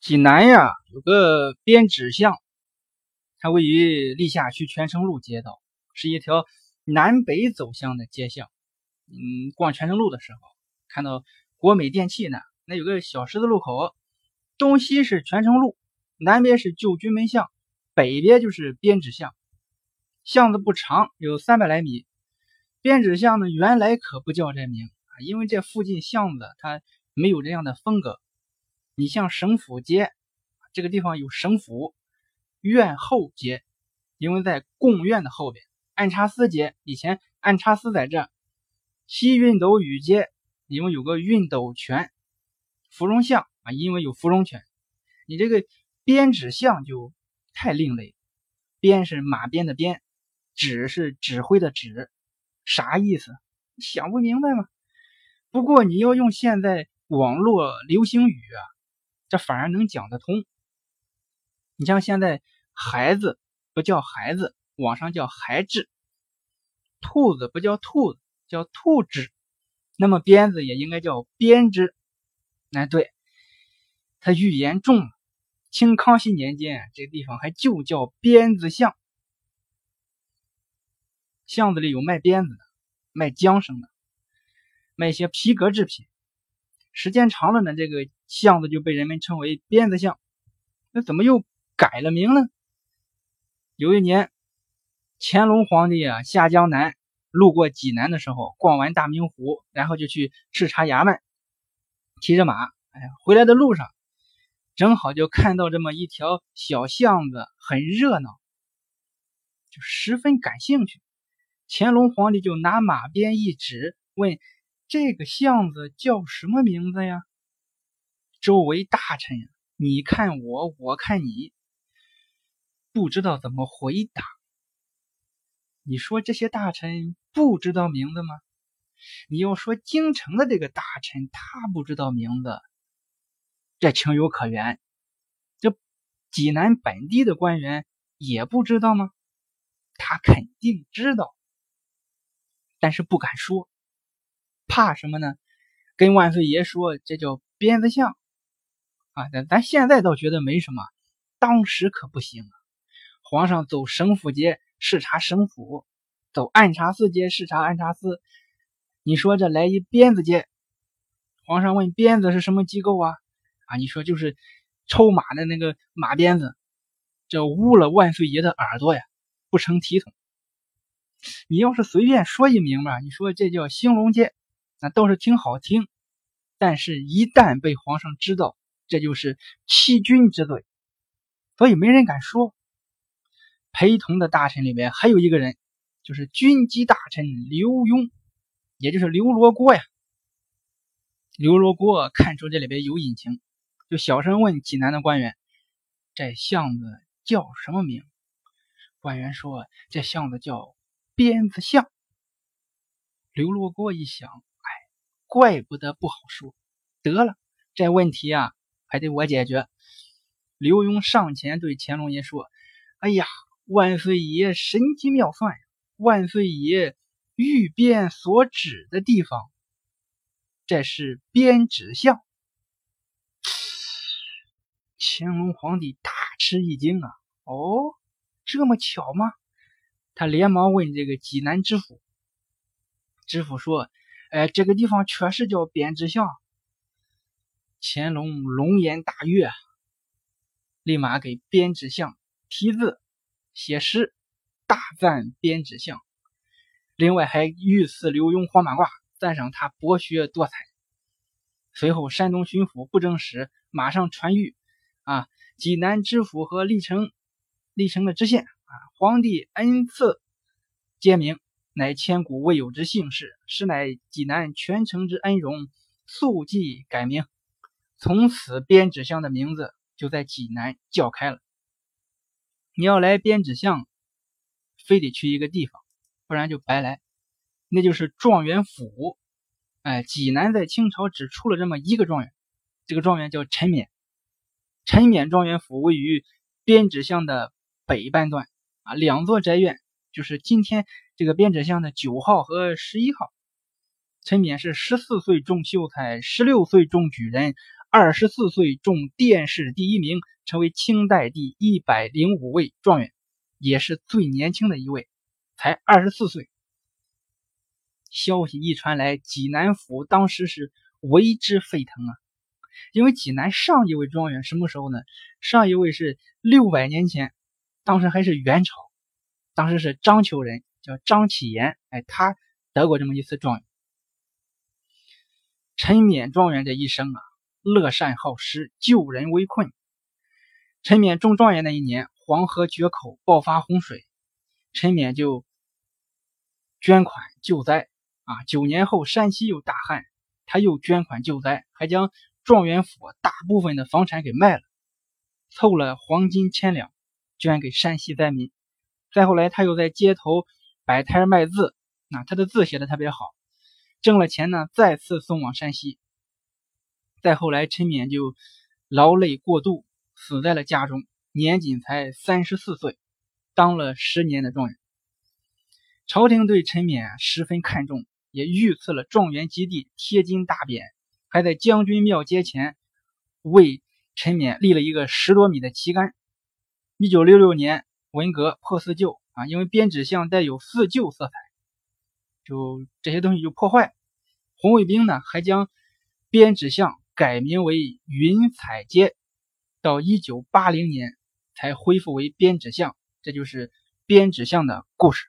济南呀，有个编纸巷，它位于历下区泉城路街道，是一条南北走向的街巷。嗯，逛泉城路的时候，看到国美电器呢，那有个小十字路口，东西是泉城路，南边是旧军门巷，北边就是编纸巷。巷子不长，有三百来米。编纸巷呢，原来可不叫这名啊，因为这附近巷子它没有这样的风格。你像省府街这个地方有省府院后街，因为在贡院的后边。按察司街以前按察司在这。西运斗雨街因为有个运斗泉。芙蓉巷啊，因为有芙蓉泉。你这个编指巷就太另类。编是马鞭的鞭，指是指挥的指，啥意思？想不明白吗？不过你要用现在网络流行语啊。这反而能讲得通。你像现在孩子不叫孩子，网上叫孩子；兔子不叫兔子，叫兔子。那么鞭子也应该叫鞭子。哎，对，他语言重了。清康熙年间，这地方还就叫鞭子巷。巷子里有卖鞭子的，卖缰绳的，卖一些皮革制品。时间长了呢，这个巷子就被人们称为鞭子巷。那怎么又改了名呢？有一年，乾隆皇帝啊下江南，路过济南的时候，逛完大明湖，然后就去视察衙门，骑着马，哎，回来的路上，正好就看到这么一条小巷子，很热闹，就十分感兴趣。乾隆皇帝就拿马鞭一指，问。这个巷子叫什么名字呀？周围大臣，你看我，我看你，不知道怎么回答。你说这些大臣不知道名字吗？你要说京城的这个大臣他不知道名字，这情有可原。这济南本地的官员也不知道吗？他肯定知道，但是不敢说。怕什么呢？跟万岁爷说这叫鞭子巷啊！咱咱现在倒觉得没什么，当时可不行啊！皇上走省府街视察省府，走按察司街视察按察司。你说这来一鞭子街，皇上问鞭子是什么机构啊？啊，你说就是抽马的那个马鞭子，这污了万岁爷的耳朵呀，不成体统。你要是随便说一名吧，你说这叫兴隆街。那倒是挺好听，但是，一旦被皇上知道，这就是欺君之罪，所以没人敢说。陪同的大臣里面还有一个人，就是军机大臣刘墉，也就是刘罗锅呀。刘罗锅看出这里边有隐情，就小声问济南的官员：“这巷子叫什么名？”官员说：“这巷子叫鞭子巷。”刘罗锅一想。怪不得不好说，得了，这问题啊还得我解决。刘墉上前对乾隆爷说：“哎呀，万岁爷神机妙算呀！万岁爷御鞭所指的地方，这是编纸巷。”乾隆皇帝大吃一惊啊！哦，这么巧吗？他连忙问这个济南知府，知府说。哎，这个地方确实叫编织巷。乾隆龙颜大悦，立马给编织巷题字、写诗，大赞编织巷。另外还御赐刘墉黄马褂，赞赏他博学多才。随后，山东巡抚布政使马上传谕啊，济南知府和历城、历城的知县啊，皇帝恩赐皆明。乃千古未有之幸事，实乃济南全城之恩荣，速即改名。从此，编纸巷的名字就在济南叫开了。你要来编纸巷，非得去一个地方，不然就白来。那就是状元府。哎，济南在清朝只出了这么一个状元，这个状元叫陈冕。陈冕状元府位于编纸巷的北半段啊，两座宅院。就是今天这个编者巷的九号和十一号，陈冕是十四岁中秀才，十六岁中举人，二十四岁中殿试第一名，成为清代第一百零五位状元，也是最年轻的一位，才二十四岁。消息一传来，济南府当时是为之沸腾啊！因为济南上一位状元什么时候呢？上一位是六百年前，当时还是元朝，当时是章丘人，叫张启言，哎，他得过这么一次状元。陈勉状元这一生啊。乐善好施，救人危困。陈勉中状元那一年，黄河决口，爆发洪水，陈勉就捐款救灾。啊，九年后山西又大旱，他又捐款救灾，还将状元府大部分的房产给卖了，凑了黄金千两，捐给山西灾民。再后来，他又在街头摆摊卖字，那他的字写的特别好，挣了钱呢，再次送往山西。再后来，陈勉就劳累过度，死在了家中，年仅才三十四岁，当了十年的状元。朝廷对陈勉十分看重，也御赐了状元及第、贴金大匾，还在将军庙街前为陈勉立了一个十多米的旗杆。一九六六年，文革破四旧啊，因为编纸巷带有四旧色彩，就这些东西就破坏。红卫兵呢，还将编纸巷。改名为云彩街，到一九八零年才恢复为编纸巷，这就是编纸巷的故事。